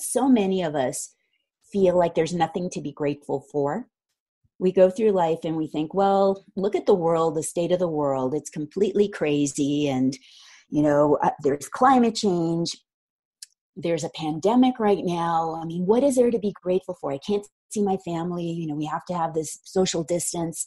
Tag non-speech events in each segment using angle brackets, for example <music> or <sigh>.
so many of us feel like there's nothing to be grateful for. We go through life and we think, well, look at the world, the state of the world. It's completely crazy. And, you know, uh, there's climate change. There's a pandemic right now. I mean, what is there to be grateful for? I can't see my family. You know, we have to have this social distance.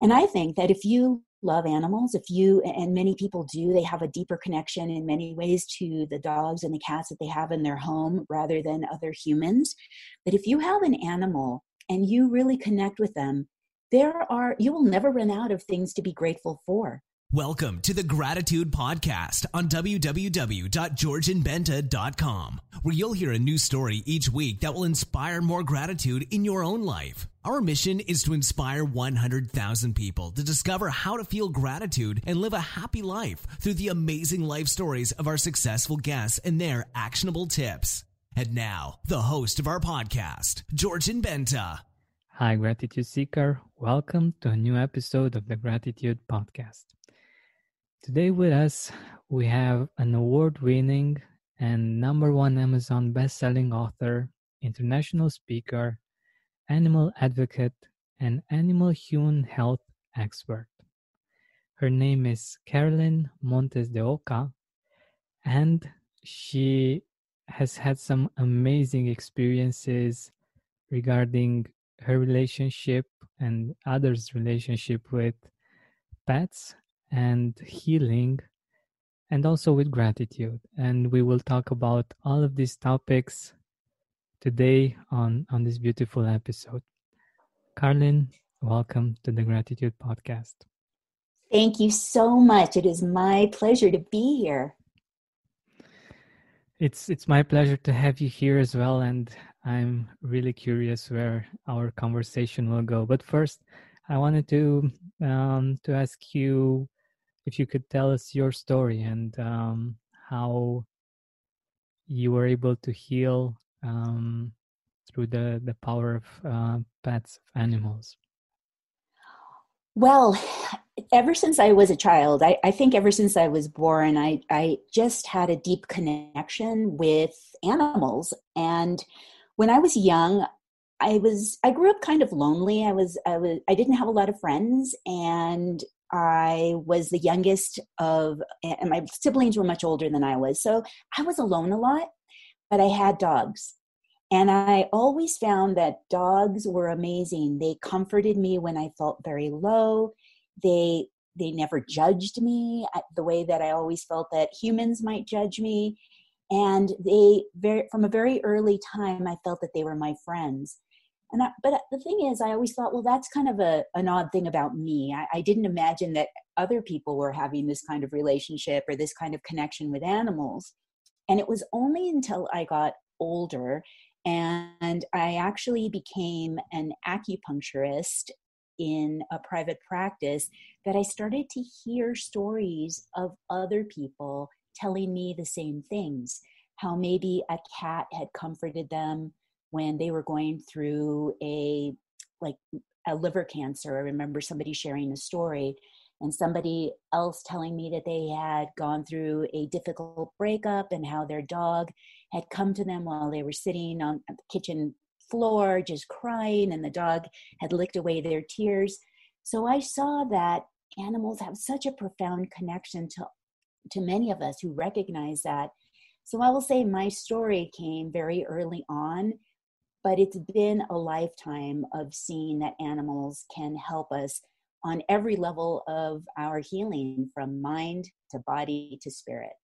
And I think that if you love animals, if you, and many people do, they have a deeper connection in many ways to the dogs and the cats that they have in their home rather than other humans. But if you have an animal and you really connect with them, there are, you will never run out of things to be grateful for. Welcome to the Gratitude Podcast on www.georgianbenta.com, where you'll hear a new story each week that will inspire more gratitude in your own life. Our mission is to inspire 100,000 people to discover how to feel gratitude and live a happy life through the amazing life stories of our successful guests and their actionable tips. And now, the host of our podcast, Georgian Benta. Hi, Gratitude Seeker. Welcome to a new episode of the Gratitude Podcast. Today with us, we have an award winning and number one Amazon best-selling author, international speaker, animal advocate, and animal human health expert. Her name is Carolyn Montes de Oca, and she has had some amazing experiences regarding her relationship and others' relationship with pets and healing and also with gratitude. And we will talk about all of these topics today on on this beautiful episode. Carlyn welcome to the gratitude podcast. Thank you so much. It is my pleasure to be here. It's it's my pleasure to have you here as well and i'm really curious where our conversation will go. But first i wanted to um, to ask you if you could tell us your story and um, how you were able to heal um, through the, the power of uh, pets, of animals. Well, ever since I was a child, I, I, think ever since I was born, I, I just had a deep connection with animals. And when I was young, I was I grew up kind of lonely. I was I was I didn't have a lot of friends and I was the youngest of, and my siblings were much older than I was. So I was alone a lot, but I had dogs. And I always found that dogs were amazing. They comforted me when I felt very low. They they never judged me uh, the way that I always felt that humans might judge me. And they very from a very early time I felt that they were my friends. And I, but uh, the thing is, I always thought, well, that's kind of a, an odd thing about me. I, I didn't imagine that other people were having this kind of relationship or this kind of connection with animals. And it was only until I got older and I actually became an acupuncturist in a private practice that I started to hear stories of other people telling me the same things. How maybe a cat had comforted them when they were going through a like a liver cancer. I remember somebody sharing a story and somebody else telling me that they had gone through a difficult breakup and how their dog had come to them while they were sitting on the kitchen floor just crying and the dog had licked away their tears. So I saw that animals have such a profound connection to to many of us who recognize that. So I will say my story came very early on but it's been a lifetime of seeing that animals can help us on every level of our healing from mind to body to spirit.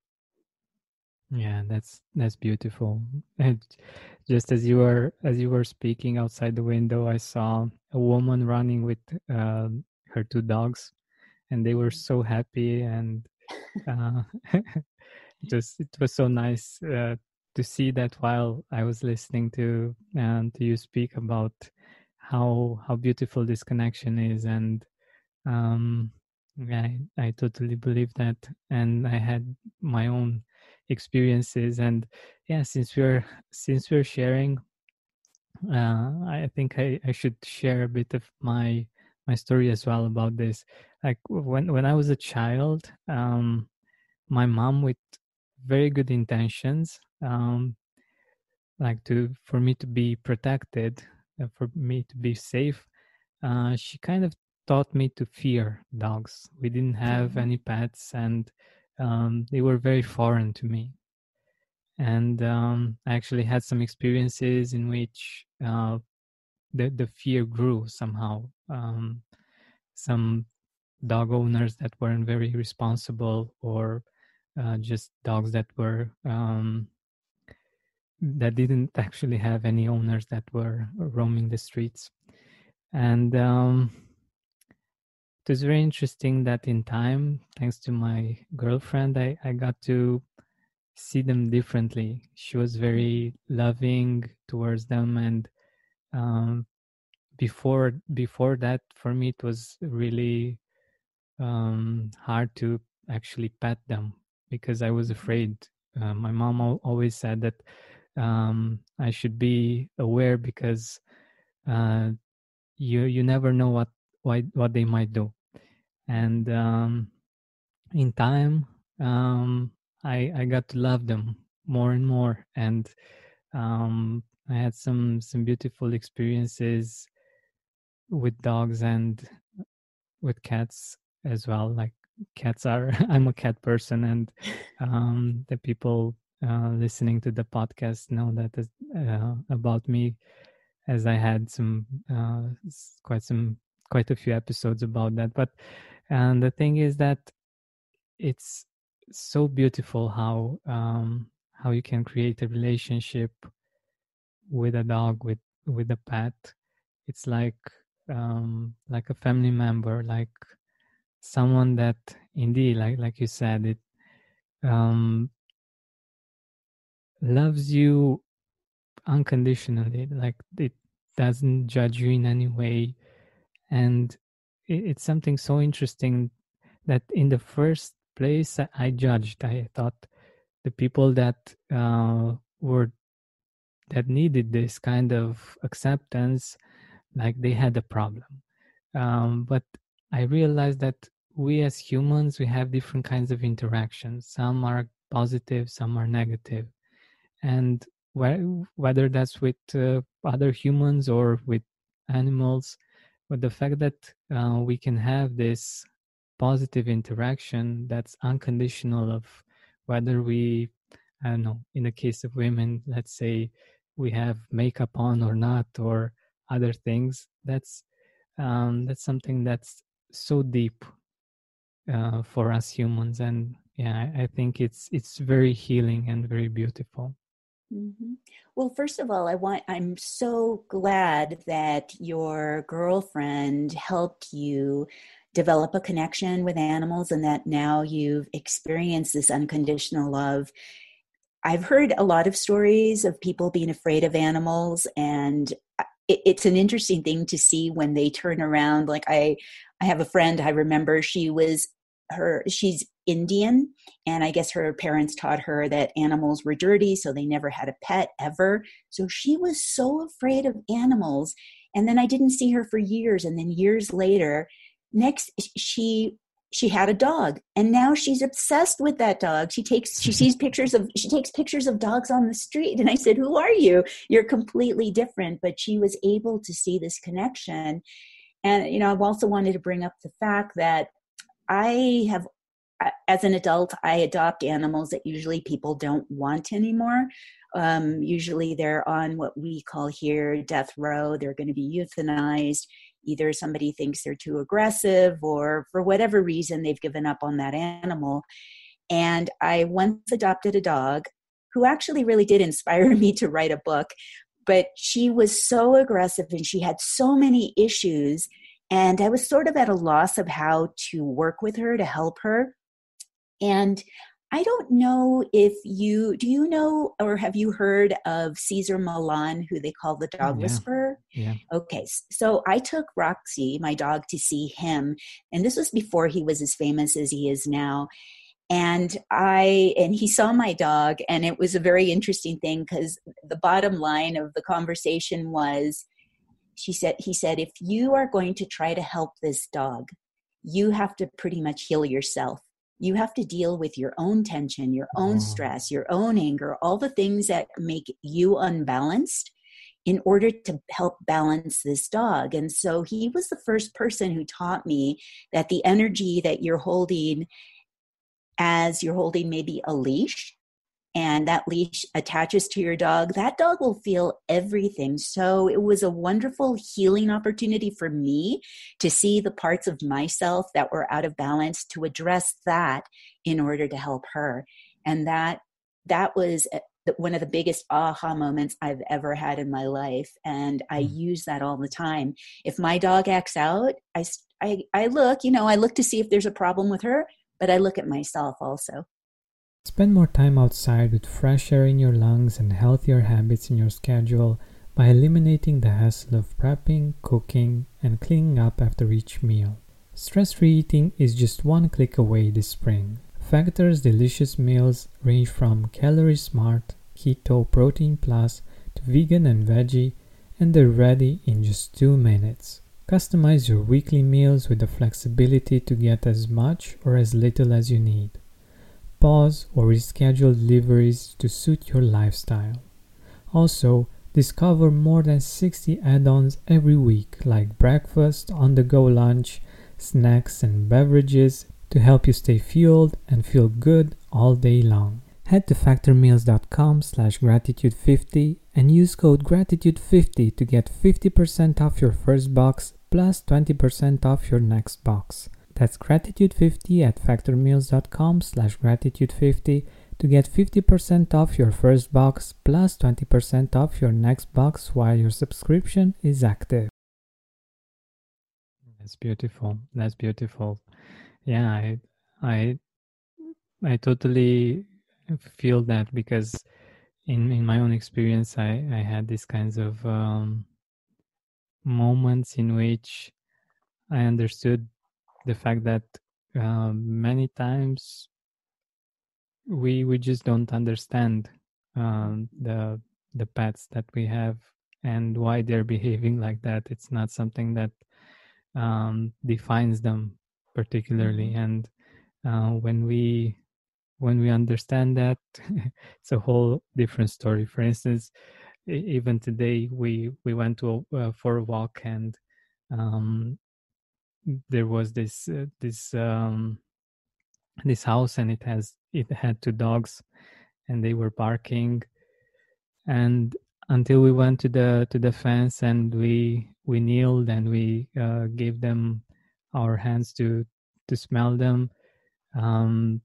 Yeah that's that's beautiful. And just as you were as you were speaking outside the window i saw a woman running with uh, her two dogs and they were so happy and uh, <laughs> just it was so nice uh, to see that while I was listening to and to you speak about how how beautiful this connection is, and um, I I totally believe that, and I had my own experiences, and yeah, since we're since we're sharing, uh, I think I I should share a bit of my my story as well about this. Like when when I was a child, um, my mom with very good intentions um, like to for me to be protected, uh, for me to be safe, uh, she kind of taught me to fear dogs. We didn't have mm-hmm. any pets, and um, they were very foreign to me. And um, I actually had some experiences in which uh, the the fear grew somehow. Um, some dog owners that weren't very responsible, or uh, just dogs that were um, that didn't actually have any owners that were roaming the streets. And um, it was very interesting that in time thanks to my girlfriend i, I got to see them differently. She was very loving towards them and um, before before that for me it was really um, hard to actually pet them because i was afraid. Uh, my mom always said that um, I should be aware because uh, you you never know what what what they might do, and um, in time um, I I got to love them more and more, and um, I had some some beautiful experiences with dogs and with cats as well. Like cats are, <laughs> I'm a cat person, and um, the people uh, listening to the podcast know that uh, about me, as I had some uh, quite some quite a few episodes about that. But and the thing is that it's so beautiful how um, how you can create a relationship with a dog with with a pet. It's like um, like a family member, like someone that indeed, like like you said, it um, loves you unconditionally like it doesn't judge you in any way. And it, it's something so interesting that in the first place i judged. I thought the people that uh, were that needed this kind of acceptance like they had a problem. Um, but i realized that we as humans we have different kinds of interactions. Some are positive some are negative and wh- whether that's with uh, other humans or with animals but the fact that uh, we can have this positive interaction that's unconditional of whether we i don't know in the case of women let's say we have makeup on or not or other things that's um, that's something that's so deep uh, for us humans. And yeah I, I think it's it's very healing and very beautiful Mm-hmm. Well, first of all, I want, I'm so glad that your girlfriend helped you develop a connection with animals and that now you've experienced this unconditional love. I've heard a lot of stories of people being afraid of animals and it's an interesting thing to see when they turn around like i i have a friend i remember she was her she's Indian and I guess her parents taught her that animals were dirty so they never had a pet ever. So she was so afraid of animals and then I didn't see her for years and then years later next she she had a dog and now she's obsessed with that dog. She takes she sees pictures of she takes pictures of dogs on the street and i said who are you? You're completely different. But she was able to see this connection and you know i've also wanted to bring up the fact that I have, as an adult, I adopt animals that usually people don't want anymore. Um, usually they're on what we call here death row. They're going to be euthanized. Either somebody thinks they're too aggressive, or for whatever reason, they've given up on that animal. And I once adopted a dog who actually really did inspire <laughs> me to write a book. But she was so aggressive and she had so many issues and I was sort of at a loss of how to work with her to help her. And I don't know if you do you know or have you heard of Cesar Millan, who they call the oh, dog yeah. whisperer? Yeah. Okay, so I took Roxy, my dog, to see him, and this was before he was as famous as he is now. And I and he saw my dog, and it was a very interesting thing because the bottom line of the conversation was she said he said if you are going to try to help this dog you have to pretty much heal yourself you have to deal with your own tension, your own oh. stress, your own anger, all the things that make you unbalanced in order to help balance this dog. And so he was the first person who taught me that the energy that you're holding as you're holding maybe a leash and that leash attaches to your dog, that dog will feel everything. So it was a wonderful healing opportunity for me to see the parts of myself that were out of balance to address that in order to help her. And that that was uh, one of the biggest aha moments I've ever had in my life. And I mm. use that all the time. If my dog acts out, I, I, I look, you know, I look to see if there's a problem with her, but I look at myself also. Spend more time outside with fresh air in your lungs and healthier habits in your schedule by eliminating the hassle of prepping, cooking, and cleaning up after each meal. Stress free eating is just one click away this spring. Factor's delicious meals range from calorie smart, keto, protein plus to vegan and veggie, and they're ready in just two minutes. Customize your weekly meals with the flexibility to get as much or as little as you need pause or reschedule deliveries to suit your lifestyle. Also, discover more than 60 add ons every week, like breakfast, on the go lunch, snacks, and beverages to help you stay fueled and feel good all day long. Head to factormeals.com slash gratitude50 and use code gratitude50 to get 50% off your first box plus 20% off your next box. That's gratitude50 at factormeals.com slash gratitude50 to get 50% off your first box plus 20% off your next box while your subscription is active. That's beautiful. That's beautiful. Yeah, I I I totally feel that because in in my own experience I I had these kinds of um, moments in which I understood the fact that uh, many times we we just don't understand um, the the pets that we have and why they're behaving like that. It's not something that um, defines them particularly, mm-hmm. and uh, when we when we understand that, <laughs> it's a whole different story. For instance, even today we we went to a, uh, for a walk and um, there was this uh, this um, this house and it has it had two dogs and they were barking. And until we went to the to the fence and we we kneeled and we uh, gave them our hands to to smell them um,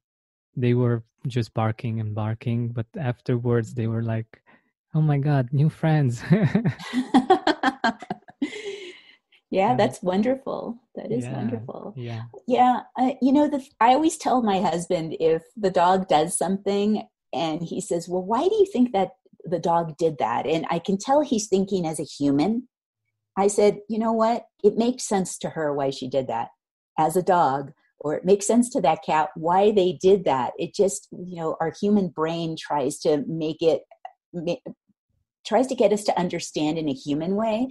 they were just barking and barking but afterwards they were like oh my god new friends <laughs> <laughs> yeah that's wonderful. That is yeah, wonderful. Yeah. Yeah I, you know the, i always tell my husband if the dog does something and he says well why do you think that the dog did that? And i can tell he's thinking as a human. I said you know what? It makes sense to her why she did that as a dog or it makes sense to that cat why they did that. It just you know our human brain tries to make it tries to get us to understand in a human way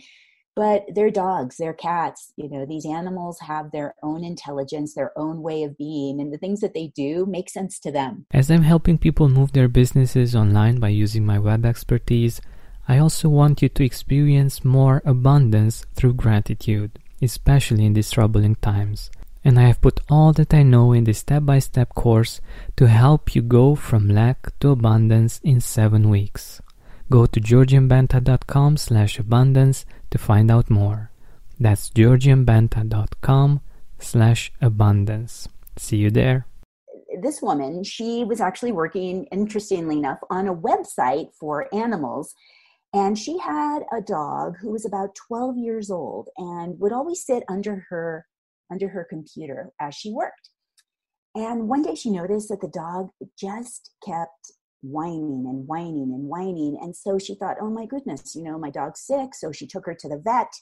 but they're dogs they're cats you know these animals have their own intelligence their own way of being and the things that they do make sense to them. As i'm helping people move their businesses online by using my web expertise i also want you to experience more abundance through gratitude especially in these troubling times. And i have put all that i know in this step-by-step course to help you go from lack to abundance in seven weeks. Go to georgianbenta.com slash abundance to find out more. That's georgianbenta.com slash abundance. See you there. This woman, she was actually working, interestingly enough, on a website for animals. And she had a dog who was about 12 years old and would always sit under her under her computer as she worked. And one day she noticed that the dog just kept whining and whining and whining. And so she thought, oh my goodness, you know, my dog's sick. So she took her to the vet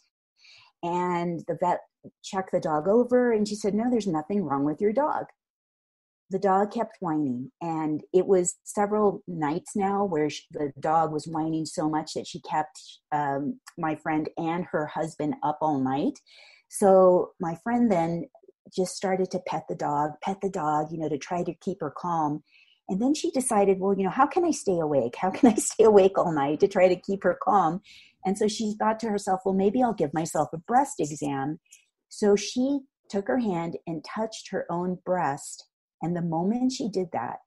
and the vet checked the dog over and she said, no, there's nothing wrong with your dog. The dog kept whining, and it was several nights now where she, the dog was whining so much that she kept um, my friend and her husband up all night. So my friend then just started to pet the dog, pet the dog, you know, to try to keep her calm. And then she decided, well, you know, how can I stay awake? How can I <laughs> stay awake all night to try to keep her calm? And so she thought to herself, well, maybe I'll give myself a breast exam. So she took her hand and touched her own breast. And the moment she did that,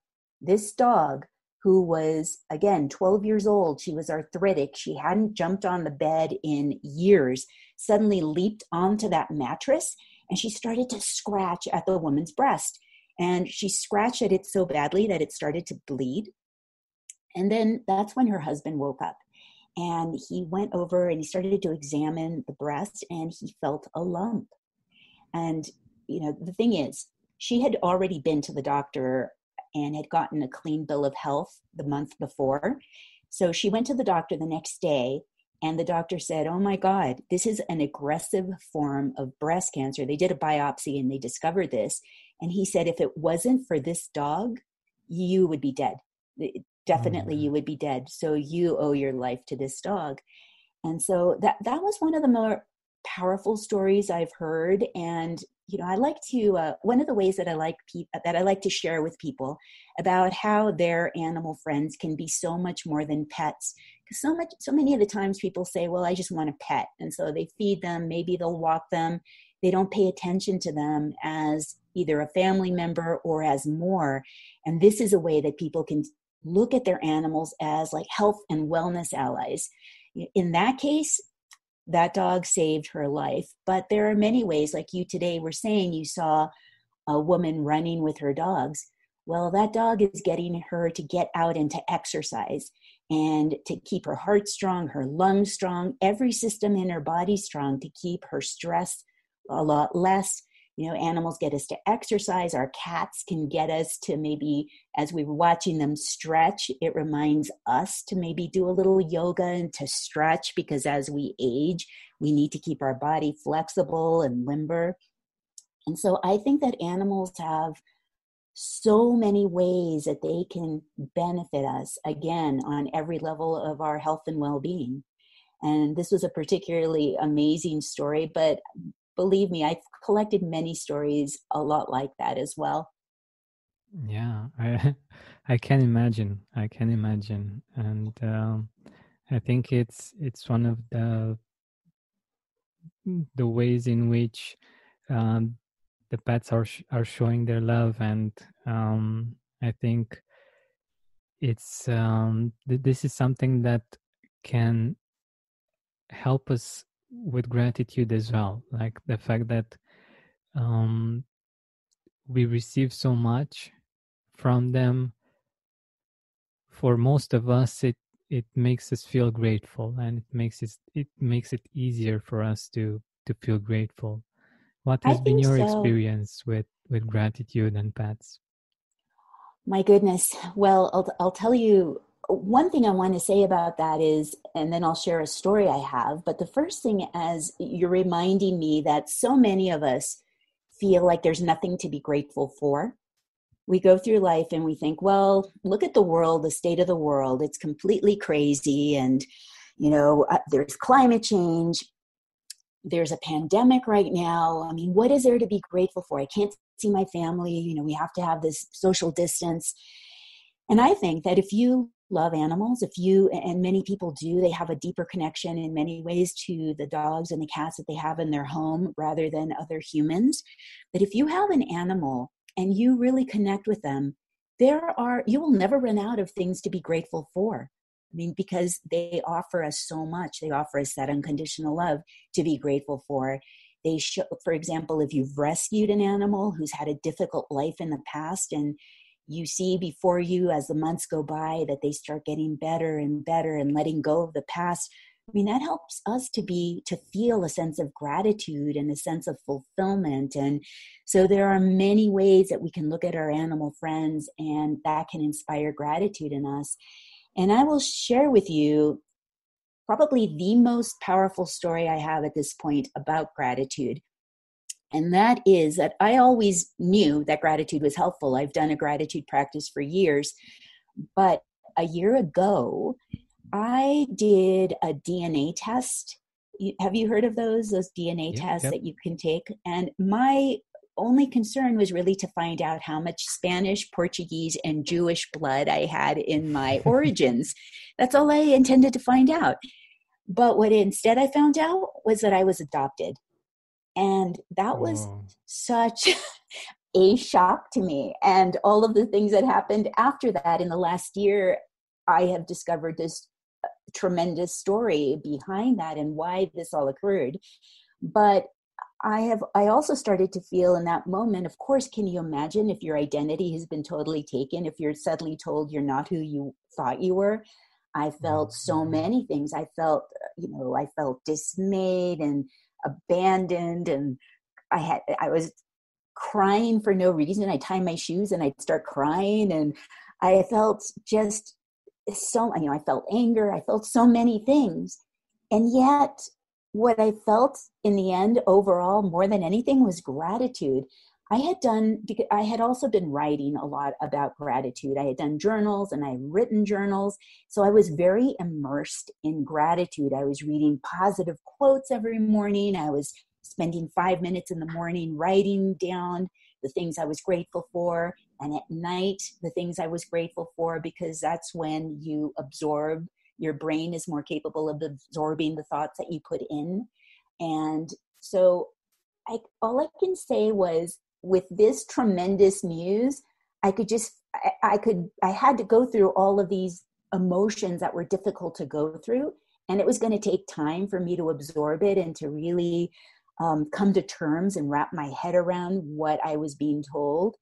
this dog, who was again 12 years old, she was arthritic, she hadn't jumped on the bed in years, suddenly leaped onto that mattress and she started to scratch at the woman's breast. And she scratched at it so badly that it started to bleed. And then that's when her husband woke up and he went over and he started to examine the breast and he felt a lump. And, you know, the thing is, she had already been to the doctor and had gotten a clean bill of health the month before. So she went to the doctor the next day and the doctor said, Oh my God, this is an aggressive form of breast cancer. They did a biopsy and they discovered this. And he said, If it wasn't for this dog, you would be dead. Definitely, mm-hmm. you would be dead. So you owe your life to this dog. And so that, that was one of the more powerful stories I've heard. And you know, I like to uh, one of the ways that I like pe- that I like to share with people about how their animal friends can be so much more than pets because so much so many of the times people say well i just want a pet and so they feed them maybe they'll walk them they don't pay attention to them as either a family member or as more. And this is a way that people can look at their animals as like health and wellness allies. In that case that dog saved her life. But there are many ways like you today were saying you saw a woman running with her dogs. Well that dog is getting her to get out and to exercise and to keep her heart strong, her lungs strong, every system in her body strong to keep her stress a lot less. You know, animals get us to exercise. Our cats can get us to maybe, as we were watching them stretch, it reminds us to maybe do a little yoga and to stretch because as we age, we need to keep our body flexible and limber. And so I think that animals have so many ways that they can benefit us again on every level of our health and well-being and this was a particularly amazing story but believe me i've collected many stories a lot like that as well. Yeah i <laughs> i can imagine i can imagine and um, i think it's it's one of the the ways in which um, the pets are sh- are showing their love and um, i think it's um, th- this is something that can help us with gratitude as well like the fact that um, we receive so much from them for most of us it it makes us feel grateful and it makes it it makes it easier for us to to feel grateful what has been your so. experience with, with gratitude and pets? My goodness. Well, I'll, I'll tell you one thing I want to say about that is, and then I'll share a story I have. But the first thing, as you're reminding me that so many of us feel like there's nothing to be grateful for. We go through life and we think, well, look at the world, the state of the world. It's completely crazy. And, you know, uh, there's climate change there's a pandemic right now. I mean, what is there to be grateful for? I can't see my family. You know, we have to have this social distance. And I think that if you love animals, if you, and many people do, they have a deeper connection in many ways to the dogs and the cats that they have in their home rather than other humans. But if you have an animal and you really connect with them, there are, you will never run out of things to be grateful for. I mean, because they offer us so much. They offer us that unconditional love to be grateful for. They show, for example, if you've rescued an animal who's had a difficult life in the past and you see before you as the months go by that they start getting better and better and letting go of the past i mean that helps us to be to feel a sense of gratitude and a sense of fulfillment and so there are many ways that we can look at our animal friends and that can inspire gratitude in us and I will share with you probably the most powerful story I have at this point about gratitude. And that is that I always knew that gratitude was helpful. I've done a gratitude practice for years. But a year ago, I did a DNA test. Have you heard of those? Those DNA tests that you can take? And my only concern was really to find out how much Spanish, Portuguese, and Jewish blood I had in my <laughs> origins. That's all I intended to find out. But what instead I found out was that I was adopted. And that was oh. such <laughs> a shock to me. And all of the things that happened after that in the last year, I have discovered this uh, tremendous story behind that and why this all occurred. But I have I also started to feel in that moment, of course, can you imagine if your identity has been totally taken, if you're suddenly told you're not who you thought you were? I felt so mm-hmm. many things. I felt, you know, I felt dismayed and abandoned and I had I was crying for no reason. I tie my shoes and I'd start crying and I felt just so you know, I felt anger, I felt so many things. And yet what I felt in the end overall more than anything was gratitude. I had done, I had also been writing a lot about gratitude. I had done journals and I had written journals. So I was very immersed in gratitude. I was reading positive quotes every morning. I was spending five minutes in the morning writing down the things I was grateful for. And at night, the things I was grateful for, because that's when you absorb your brain is more capable of absorbing the thoughts that you put in and so I, all i can say was with this tremendous news i could just I, I could i had to go through all of these emotions that were difficult to go through and it was going to take time for me to absorb it and to really um, come to terms and wrap my head around what i was being told.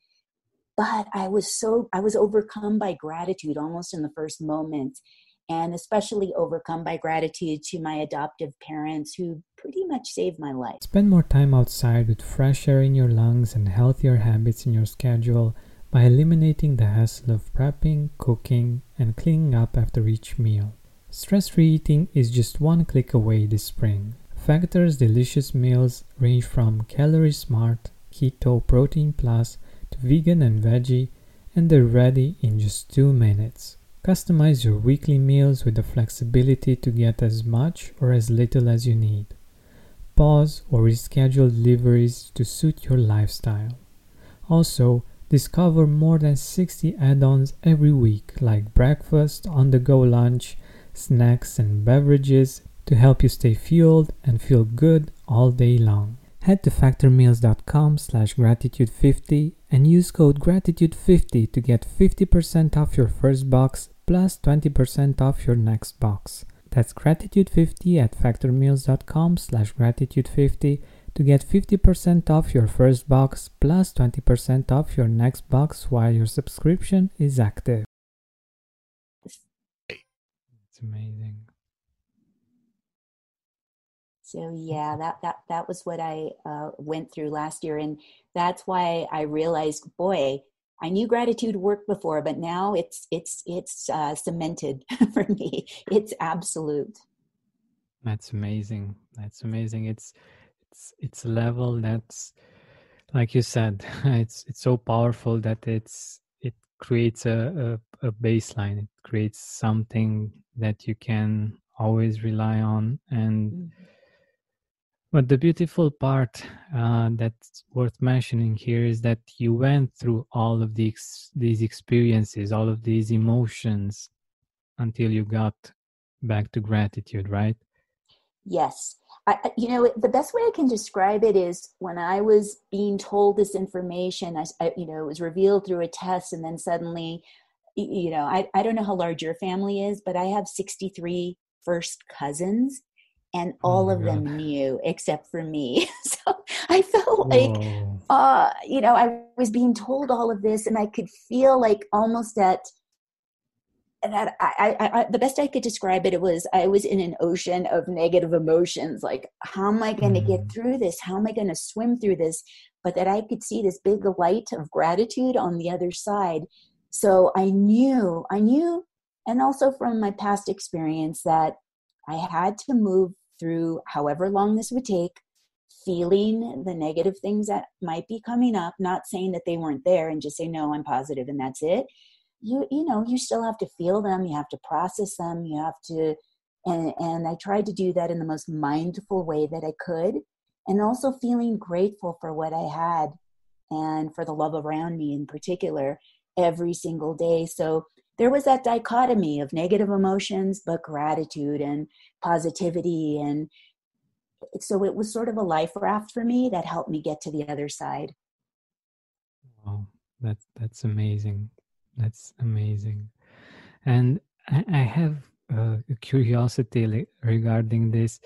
But i was so i was overcome by gratitude almost in the first moment and especially overcome by gratitude to my adoptive parents who pretty much saved my life. Spend more time outside with fresh air in your lungs and healthier habits in your schedule by eliminating the hassle of prepping, cooking, and cleaning up after each meal. Stress free eating is just one click away this spring. Factor's delicious meals range from calorie smart, keto, protein plus, to vegan and veggie, and they're ready in just two minutes. Customize your weekly meals with the flexibility to get as much or as little as you need. Pause or reschedule deliveries to suit your lifestyle. Also, discover more than 60 add ons every week, like breakfast, on the go lunch, snacks, and beverages to help you stay fueled and feel good all day long. Head to factormeals.com slash gratitude50 and use code gratitude50 to get 50% off your first box plus 20% off your next box. That's gratitude50 at factormeals.com slash gratitude50 to get 50% off your first box plus 20% off your next box while your subscription is active. It's amazing. So yeah, that that that was what I uh, went through last year, and that's why I realized, boy, I knew gratitude worked before, but now it's it's it's uh, cemented <laughs> for me. It's absolute. That's amazing. That's amazing. It's it's it's a level that's like you said. <laughs> It's it's so powerful that it's it creates a, a, a baseline. It creates something that you can always rely on and. Mm-hmm but the beautiful part uh, that's worth mentioning here is that you went through all of these these experiences, all of these emotions, until you got back to gratitude, right? Yes. I, you know, the best way I can describe it is when I was being told this information, I, I, you know, it was revealed through a test, and then suddenly, you know, I, I don't know how large your family is, but I have 63 first cousins and oh all oh of God. them knew except for me. <laughs> so I felt like, uh, you know, I was being told all of this, and I could feel like almost at that I, I, I, the best I could describe it, it was I was in an ocean of negative emotions. Like, how am I going to mm. get through this? How am I going to swim through this? But that I could see this big light of gratitude on the other side. So I knew, I knew, and also from my past experience that I had to move through however long this would take, feeling the negative things that might be coming up, not saying that they weren't there and just say, no, I'm positive and that's it. You, you know, you still have to feel them, you have to process them, you have to, and, and I tried to do that in the most mindful way that I could. And also feeling grateful for what I had and for the love around me in particular every single day. So there was that dichotomy of negative emotions, but gratitude and positivity. And so it was sort of a life raft for me that helped me get to the other side. Wow, that's that's amazing. That's amazing. And I, I have a curiosity regarding this.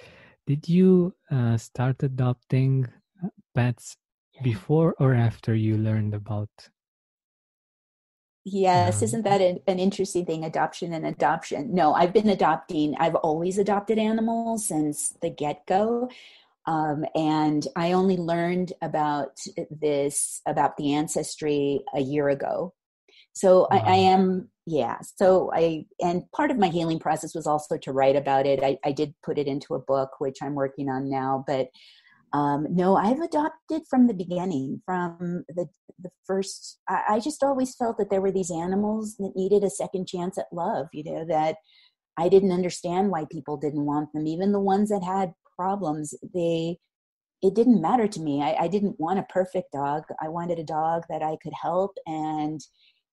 Did you uh, start adopting uh, pets before or after you learned about Yes, isn't that an, an, interesting thing? Adoption and adoption. No, I've been adopting, I've always adopted animals since the get go. Um, and I only learned about this, about the ancestry a year ago. So wow. I, I, am, yeah. So I, and part of my healing process was also to write about it. I, I did put it into a book, which I'm working on now. But um, no, I've adopted from the beginning, from the the first. I, I, just always felt that there were these animals that needed a second chance at love. You know that I didn't understand why people didn't want them, even the ones that had problems. They it didn't matter to me. I, I didn't want a perfect dog. I wanted a dog that I could help. And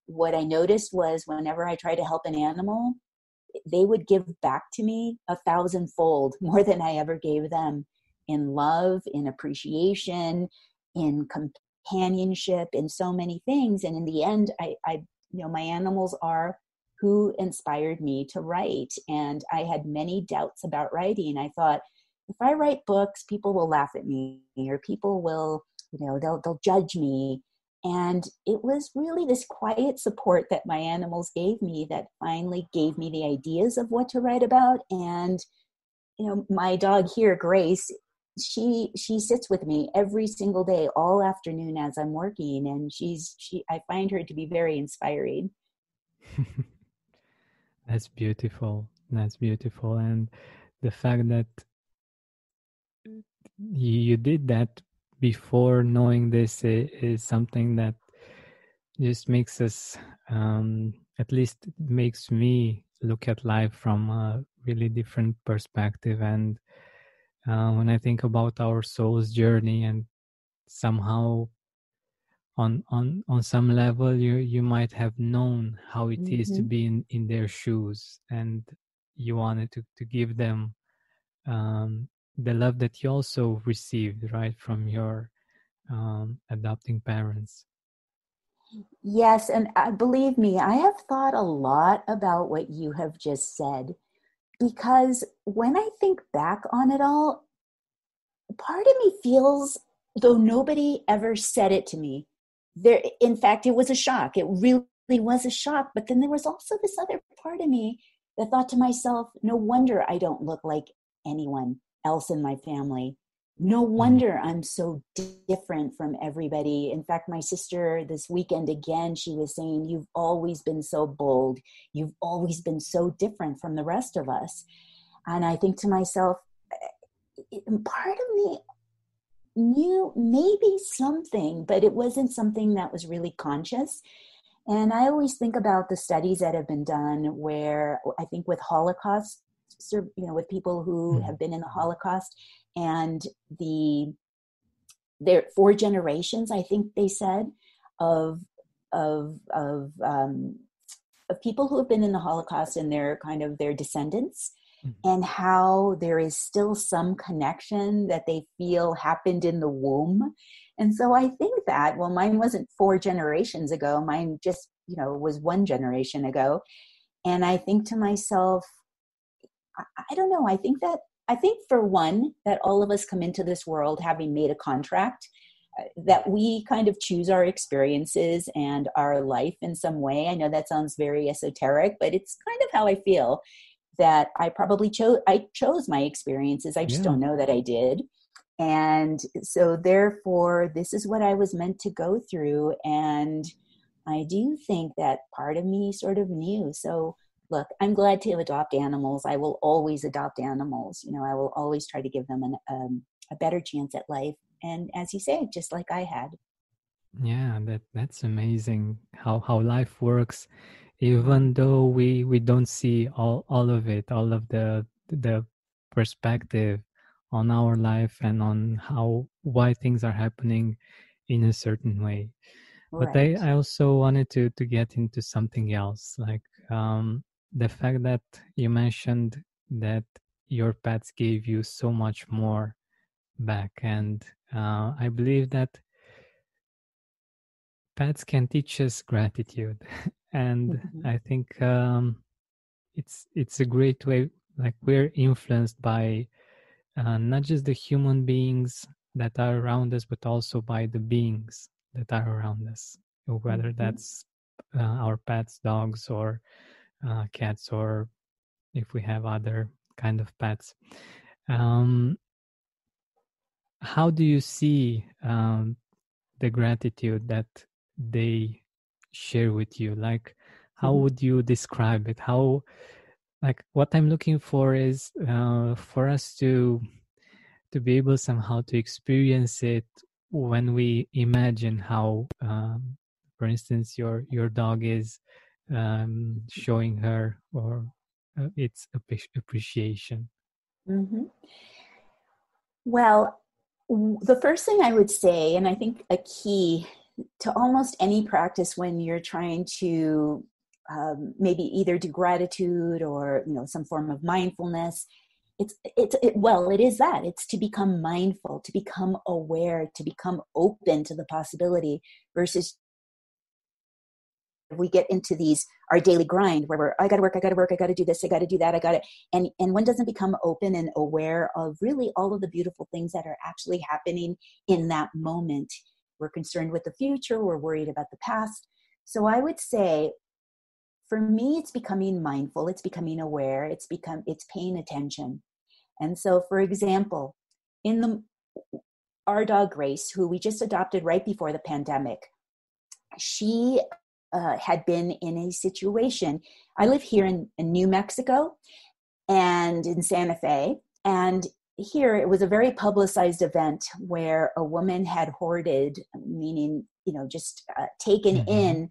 what I noticed was whenever I tried to help an animal, they would give back to me a thousandfold <laughs> more than I ever gave them in love, in appreciation, in companionship, in so many things. And in the end, I, I you know, my animals are who inspired me to write. And I had many doubts about writing. I thought, if I write books, people will laugh at me, or people will, you know, they'll they'll judge me. And it was really this quiet support that my animals gave me that finally gave me the ideas of what to write about. And you know, my dog here, Grace, she she sits with me every single day all afternoon as i'm working and she's she i find her to be very inspiring. <laughs> That's beautiful. That's beautiful. And the fact that you, did that before knowing this is, something that just makes us um, at least makes me look at life from a really different perspective. And uh, when I think about our soul's journey and somehow on on on some level you you might have known how it mm-hmm. is to mm-hmm. be in in their shoes and you wanted to to give them um, the love that you also received right from your um, adopting parents yes and uh, believe me i have thought a lot about what you have just said because when I think back on it all, part of me feels though nobody ever said it to me. There, in fact, it was a shock. It really was a shock. But then there was also this other part of me that thought to myself, no wonder I don't look like anyone else in my family no mm-hmm. wonder I'm so different from everybody. In fact, my sister this weekend again, she was saying, You've always been so bold. You've always been so different from the rest of us. And I think to myself, eh, part of me knew maybe something, but it wasn't something that was really conscious. And I always think about the studies that have been done where I think with Holocaust, you know, with people who mm-hmm. have been in the Holocaust, and the there four generations i think they said of of of um, of people who have been in the holocaust and their kind of their descendants mm-hmm. and how there is still some connection that they feel happened in the womb and so i think that well mine wasn't four generations ago mine just you know was one generation ago and i think to myself I, I don't know i think that I think, for one, that all of us come into this world having made a contract, uh, that we kind of choose our experiences and our life in some way. I know that sounds very esoteric, but it's kind of how I feel that I probably chose I chose my experiences. I just yeah. don't know that I did. And so therefore this is what I was meant to go through and I do think that part of me sort of knew. So look, I'm glad to adopt animals. I will always adopt animals. You know, I will always try to give them an, um, a better chance at life. And as you say, just like I had. Yeah, that that's amazing how how life works, even though we we don't see all all of it, all of the the perspective on our life and on how why things are happening in a certain way right. but I, I also wanted to to get into something else like um the fact that you mentioned that your pets gave you so much more back and uh, i believe that pets can teach us gratitude <laughs> and mm-hmm. i think um, it's it's a great way like we're influenced by uh, not just the human beings that are around us but also by the beings that are around us whether mm-hmm. that's uh, our pets dogs or uh, cats or if we have other kind of pets. Um, how do you see um, the gratitude that they share with you? Like how mm-hmm. would you describe it? How like what i'm looking for is uh, for us to to be able somehow to experience it when we imagine how um, for instance your your dog is um, showing her or uh, its appreciation mm-hmm. well the first thing i would say and i think a key to almost any practice when you're trying to um, maybe either do gratitude or you know some form of mindfulness it's it's it, well it is that it's to become mindful to become aware to become open to the possibility versus we get into these our daily grind where we're i gotta work i gotta work i gotta do this i gotta do that i gotta and and one doesn't become open and aware of really all of the beautiful things that are actually happening in that moment we're concerned with the future, we're worried about the past. So I would say for me it's becoming mindful, it's becoming aware, it's become it's paying attention. And so for example, in the our dog Grace, who we just adopted right before the pandemic, she uh, had been in a situation. I live here in, in New Mexico and in Santa Fe, and here it was a very publicized event where a woman had hoarded meaning you know just uh, taken mm-hmm. in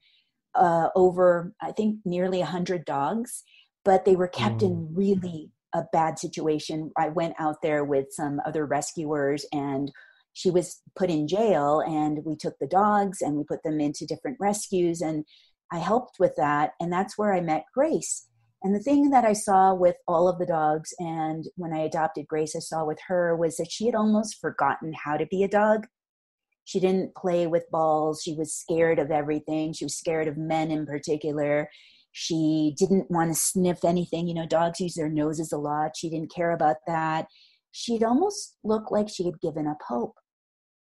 uh, over i think nearly 100 dogs but they were kept mm. in really a bad situation i went out there with some other rescuers and she was put in jail and we took the dogs and we put them into different rescues and i helped with that and that's where i met grace and the thing that I saw with all of the dogs, and when I adopted Grace, I saw with her was that she had almost forgotten how to be a dog. She didn't play with balls. She was scared of everything. She was scared of men in particular. She didn't want to sniff anything. You know, dogs use their noses a lot. She didn't care about that. She'd almost look like she had given up hope.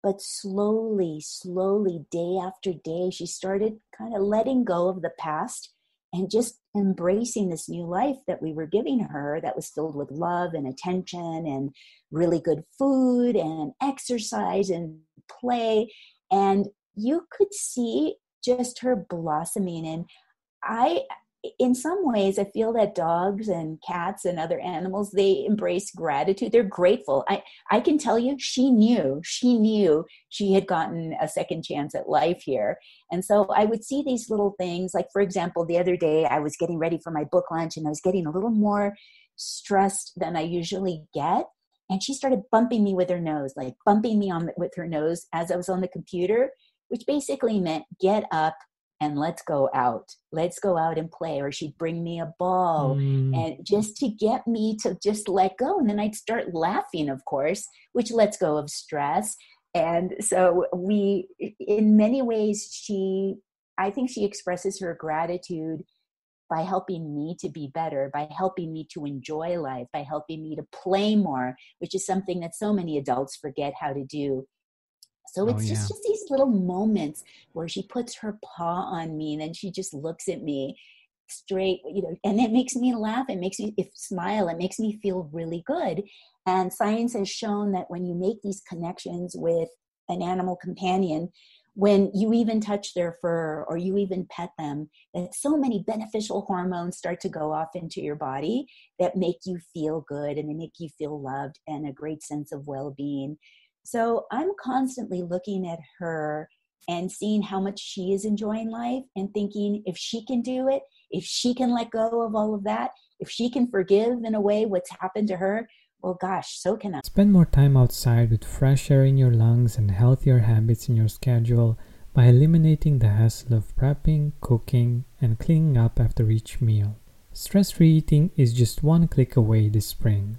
But slowly, slowly, day after day, she started kind of letting go of the past and just embracing this new life that we were giving her that was filled with love and attention and really good food and exercise and play. And you could see just her blossoming. And i in some ways i feel that dogs and cats and other animals they embrace gratitude. They're grateful. I i can tell you she knew she knew she had gotten a second chance at life here. And so i would see these little things like for example the other day i was getting ready for my book lunch and i was getting a little more stressed than i usually get. And she started bumping me with her nose like bumping me on with her nose as i was on the computer which basically meant get up and let's go out let's go out and play or she'd bring me a ball mm. and just to get me to just let go and then i'd start laughing of course which lets go of stress and so we in many ways she i think she expresses her gratitude by helping me to be better, by helping me to enjoy life, by helping me to play more, which is something that so many adults forget how to do. So oh, it's yeah. just, just these little moments where she puts her paw on me and then she just looks at me straight, you know, and it makes me laugh. It makes me if smile. It makes me feel really good. And science has shown that when you make these connections with an animal companion, when you even touch their fur or you even pet them, that so many beneficial hormones start to go off into your body that make you feel good and they make you feel loved and a great sense of well being. So I'm constantly looking at her and seeing how much she is enjoying life and thinking if she can do it, if she can let go of all of that, if she can forgive in a way what's happened to her, well, gosh, so can I. Spend more time outside with fresh air in your lungs and healthier habits in your schedule by eliminating the hassle of prepping, cooking, and cleaning up after each meal. Stress free eating is just one click away this spring.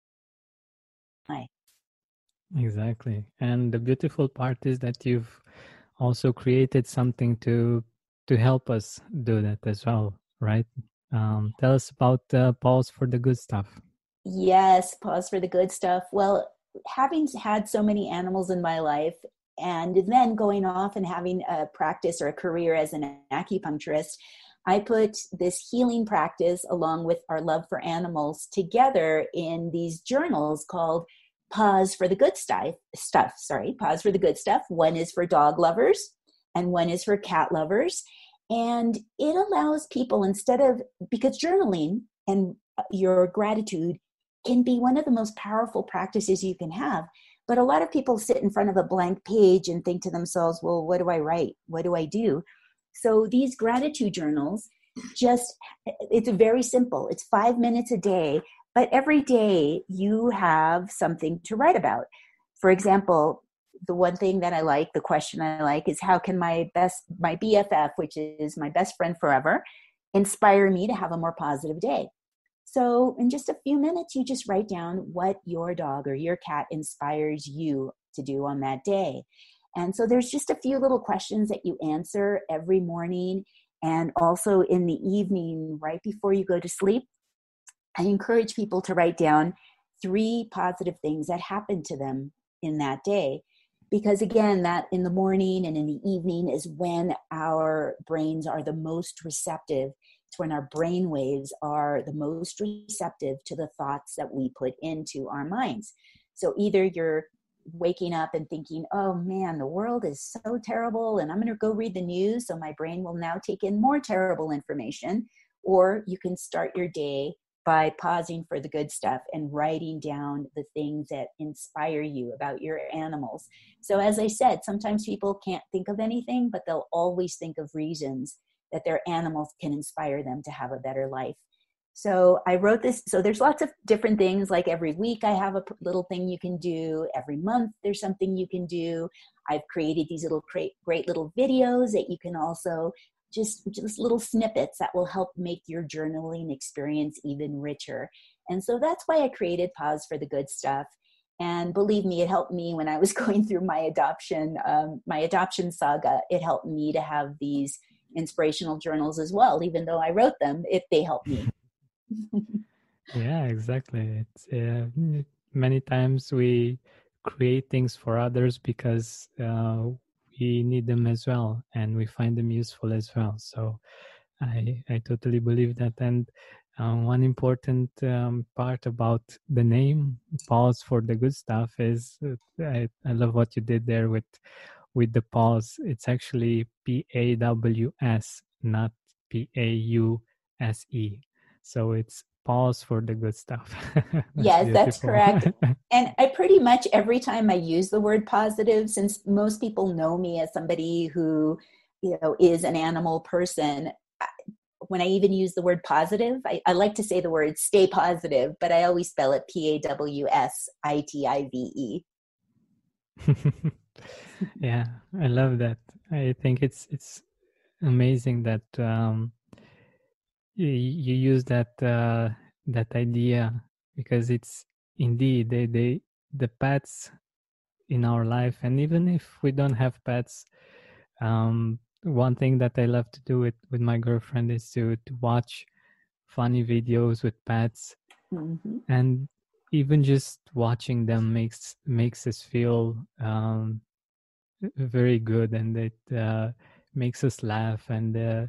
Exactly. And the beautiful part is that you've also created something to to help us do that as well, right? Um, tell us about uh, Pause for the Good Stuff. Yes, Pause for the Good Stuff. Well, having had so many animals in my life and then going off and having a practice or a career as an acupuncturist, I put this healing practice along with our love for animals together in these journals called Pause for the Good Stuff. Stuff, sorry, Pause for the Good Stuff. One is for dog lovers, and one is for cat lovers. And it allows people instead of because journaling and uh, your gratitude can be one of the most powerful practices you can have. But a lot of people sit in front of a blank page and think to themselves, well, what do I write? What do I do? So these gratitude journals just, it's very simple. It's five minutes a day, but every day you have something to write about. For example, the one thing that I like, the question I like is how can my best, my BFF, which is my best friend forever, inspire me to have a more positive day? So, in just a few minutes, you just write down what your dog or your cat inspires you to do on that day. And so, there's just a few little questions that you answer every morning and also in the evening, right before you go to sleep. I encourage people to write down three positive things that happened to them in that day. Because again, that in the morning and in the evening is when our brains are the most receptive it's when our brain waves are the most receptive to the thoughts that we put into our minds. So either you're waking up and thinking, oh man, the world is so terrible, and I'm going to go read the news, so my brain will now take in more terrible information. Or you can start your day by pausing for the good stuff and writing down the things that inspire you about your animals. So, as I said, sometimes people can't think of anything, but they'll always think of reasons that their animals can inspire them to have a better life. So I wrote this. So there's lots of different things. Like every week, I have a little thing you can do. Every month, there's something you can do. I've created these little great, great little videos that you can also just just little snippets that will help make your journaling experience even richer. And so that's why I created Pause for the Good Stuff. And believe me, it helped me when I was <laughs> going through my adoption, um, my adoption saga. It helped me to have these inspirational journals as well even though i wrote them if they help me <laughs> yeah exactly uh, many times we create things for others because uh, we need them as well and we find them useful as well. So i i totally believe that. And um, one important um, part about the name pause for the good stuff is I, I love what you did there with with the pause, it's actually P A W S, not P A U S E. So it's pause for the good stuff. <laughs> that's yes, beautiful. that's correct. <laughs> and I pretty much every time I use the word positive, since most people know me as somebody who, you know, is an animal person, when I even use the word positive, I, I like to say the word stay positive, but I always spell it P A W S I T I V E. <laughs> yeah, I love that. I think it's it's amazing that um, you, you use that uh, that idea because it's indeed they they the pets in our life, and even if we don't have pets, um, one thing that I love to do with, with my girlfriend is to, to watch funny videos with pets. Mm-hmm. And even just watching them makes makes us feel um, very good and it uh, makes us laugh and uh,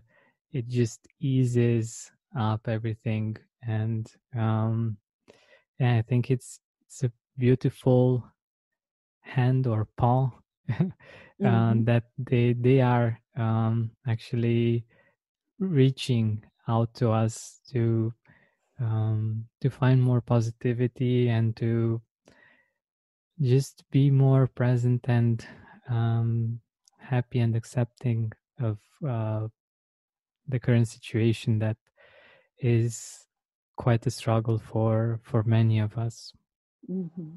it just eases up everything and um, yeah, I think it's it's a beautiful hand or paw <laughs> mm-hmm. that they they are um, actually reaching out to us to um, to find more positivity and to just be more present and um, happy and accepting of uh, the current situation that is quite a struggle for for many of us. Mm-hmm.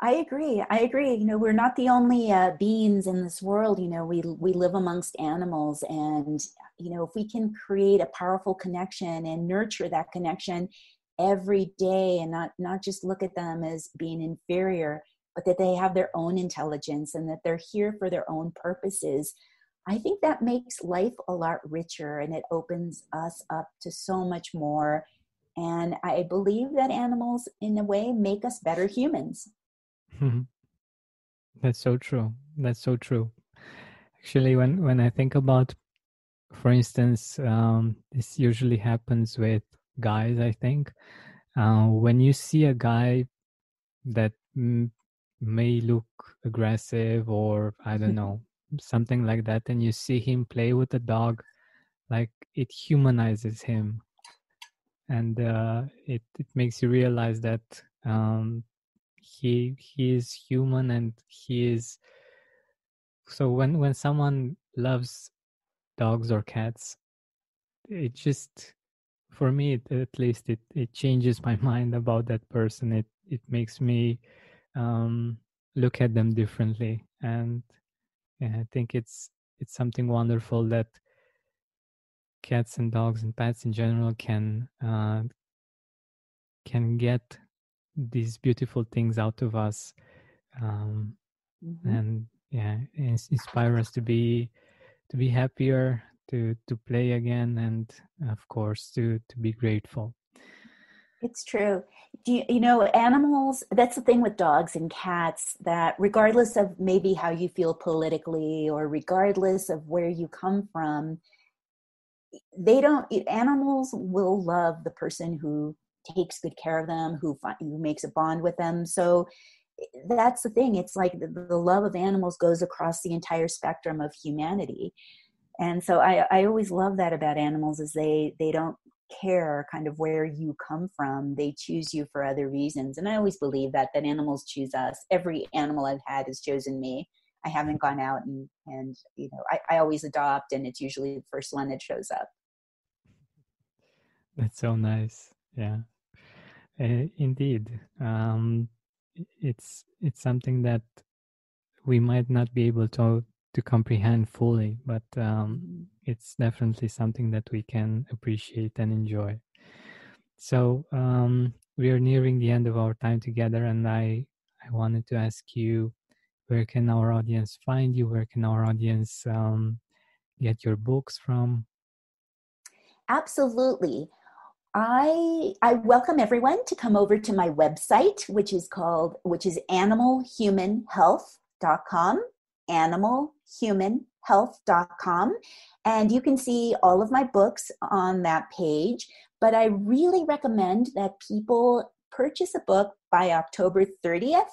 I agree. I agree. You know, we're not the only uh, beings in this world. You know, we we live amongst animals, and you know, if we can create a powerful connection and nurture that connection every day, and not not just look at them as being inferior, but that they have their own intelligence and that they're here for their own purposes. I think that makes life a lot richer, and it opens us up to so much more. And I believe that animals, in a way, make us better humans. <laughs> That's so true. That's so true. Actually, when when I think about, for instance, um, this usually happens with guys. I think uh, when you see a guy that m- may look aggressive or I don't <laughs> know something like that, and you see him play with a dog, like it humanizes him, and uh, it it makes you realize that um, he he is human and he is so when when someone loves dogs or cats it just for me it, at least it it changes my <laughs> mind about that person. It it makes me um look at them differently. And yeah, i think it's it's something wonderful that cats and dogs and pets in general can uh, can get these beautiful things out of us um, mm-hmm. and yeah inspire us to be to be happier to to play again and of course to to be grateful it's true do you, you know animals that's the thing with dogs and cats that regardless of maybe how you feel politically or regardless of where you come from they don't animals will love the person who takes good care of them, who who makes a bond with them. So that's the thing. It's like the, the love of animals goes across the entire spectrum of humanity. And so I, I always love that about animals is they they don't care kind of where you come from. They choose you for other reasons. And I always believe that that animals choose us. Every animal I've had has chosen me. I haven't gone out and and you know I, I always adopt and it's usually the first one that shows up. That's so nice. Yeah. Uh, indeed, um, it's it's something that we might not be able to to comprehend fully, but um, it's definitely something that we can appreciate and enjoy. So um, we are nearing the end of our time together, and I I wanted to ask you, where can our audience find you? Where can our audience um, get your books from? Absolutely. I I welcome everyone to come over to my website, which is called which is animalhumanhealth.com, animalhumanhealth.com, and you can see all of my books on that page. But I really recommend that people purchase a book by October 30th,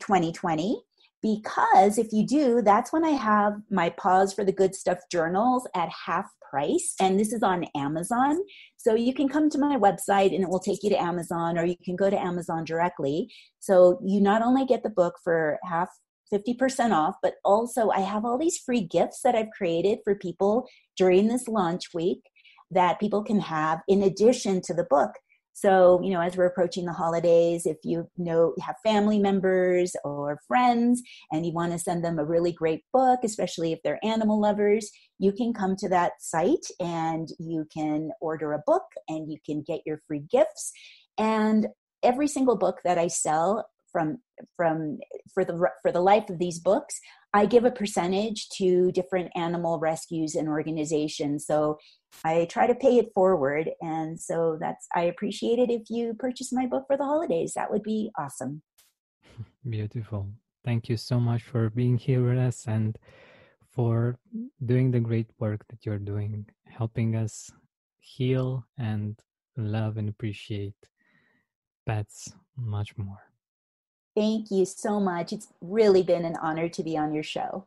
2020 because if you do, that's when I have my Pause for the Good Stuff journals at half price. And this is on Amazon. So you can come to my website and it will take you to Amazon, or you can go to Amazon directly. So you not only get the book for half 50% off, but also I have all these free gifts that I've created for people during this launch week that people can have in addition to the book. So, you know, as we're approaching the holidays, if you know you have family members or friends and you want to send them a really great book, especially if they're animal lovers, you can come to that site and you can order a book and you can get your free gifts. And every single book that I sell from from for the for the life of these books I give a percentage to different animal rescues and organizations. So I try to pay it forward. And so that's, I appreciate it if you purchase my book for the holidays. That would be awesome. <laughs> Beautiful. Thank you so much for being here with us and for doing the great work that you're doing, helping us heal and love and appreciate pets much more. Thank you so much. It's really been an honor to be on your show.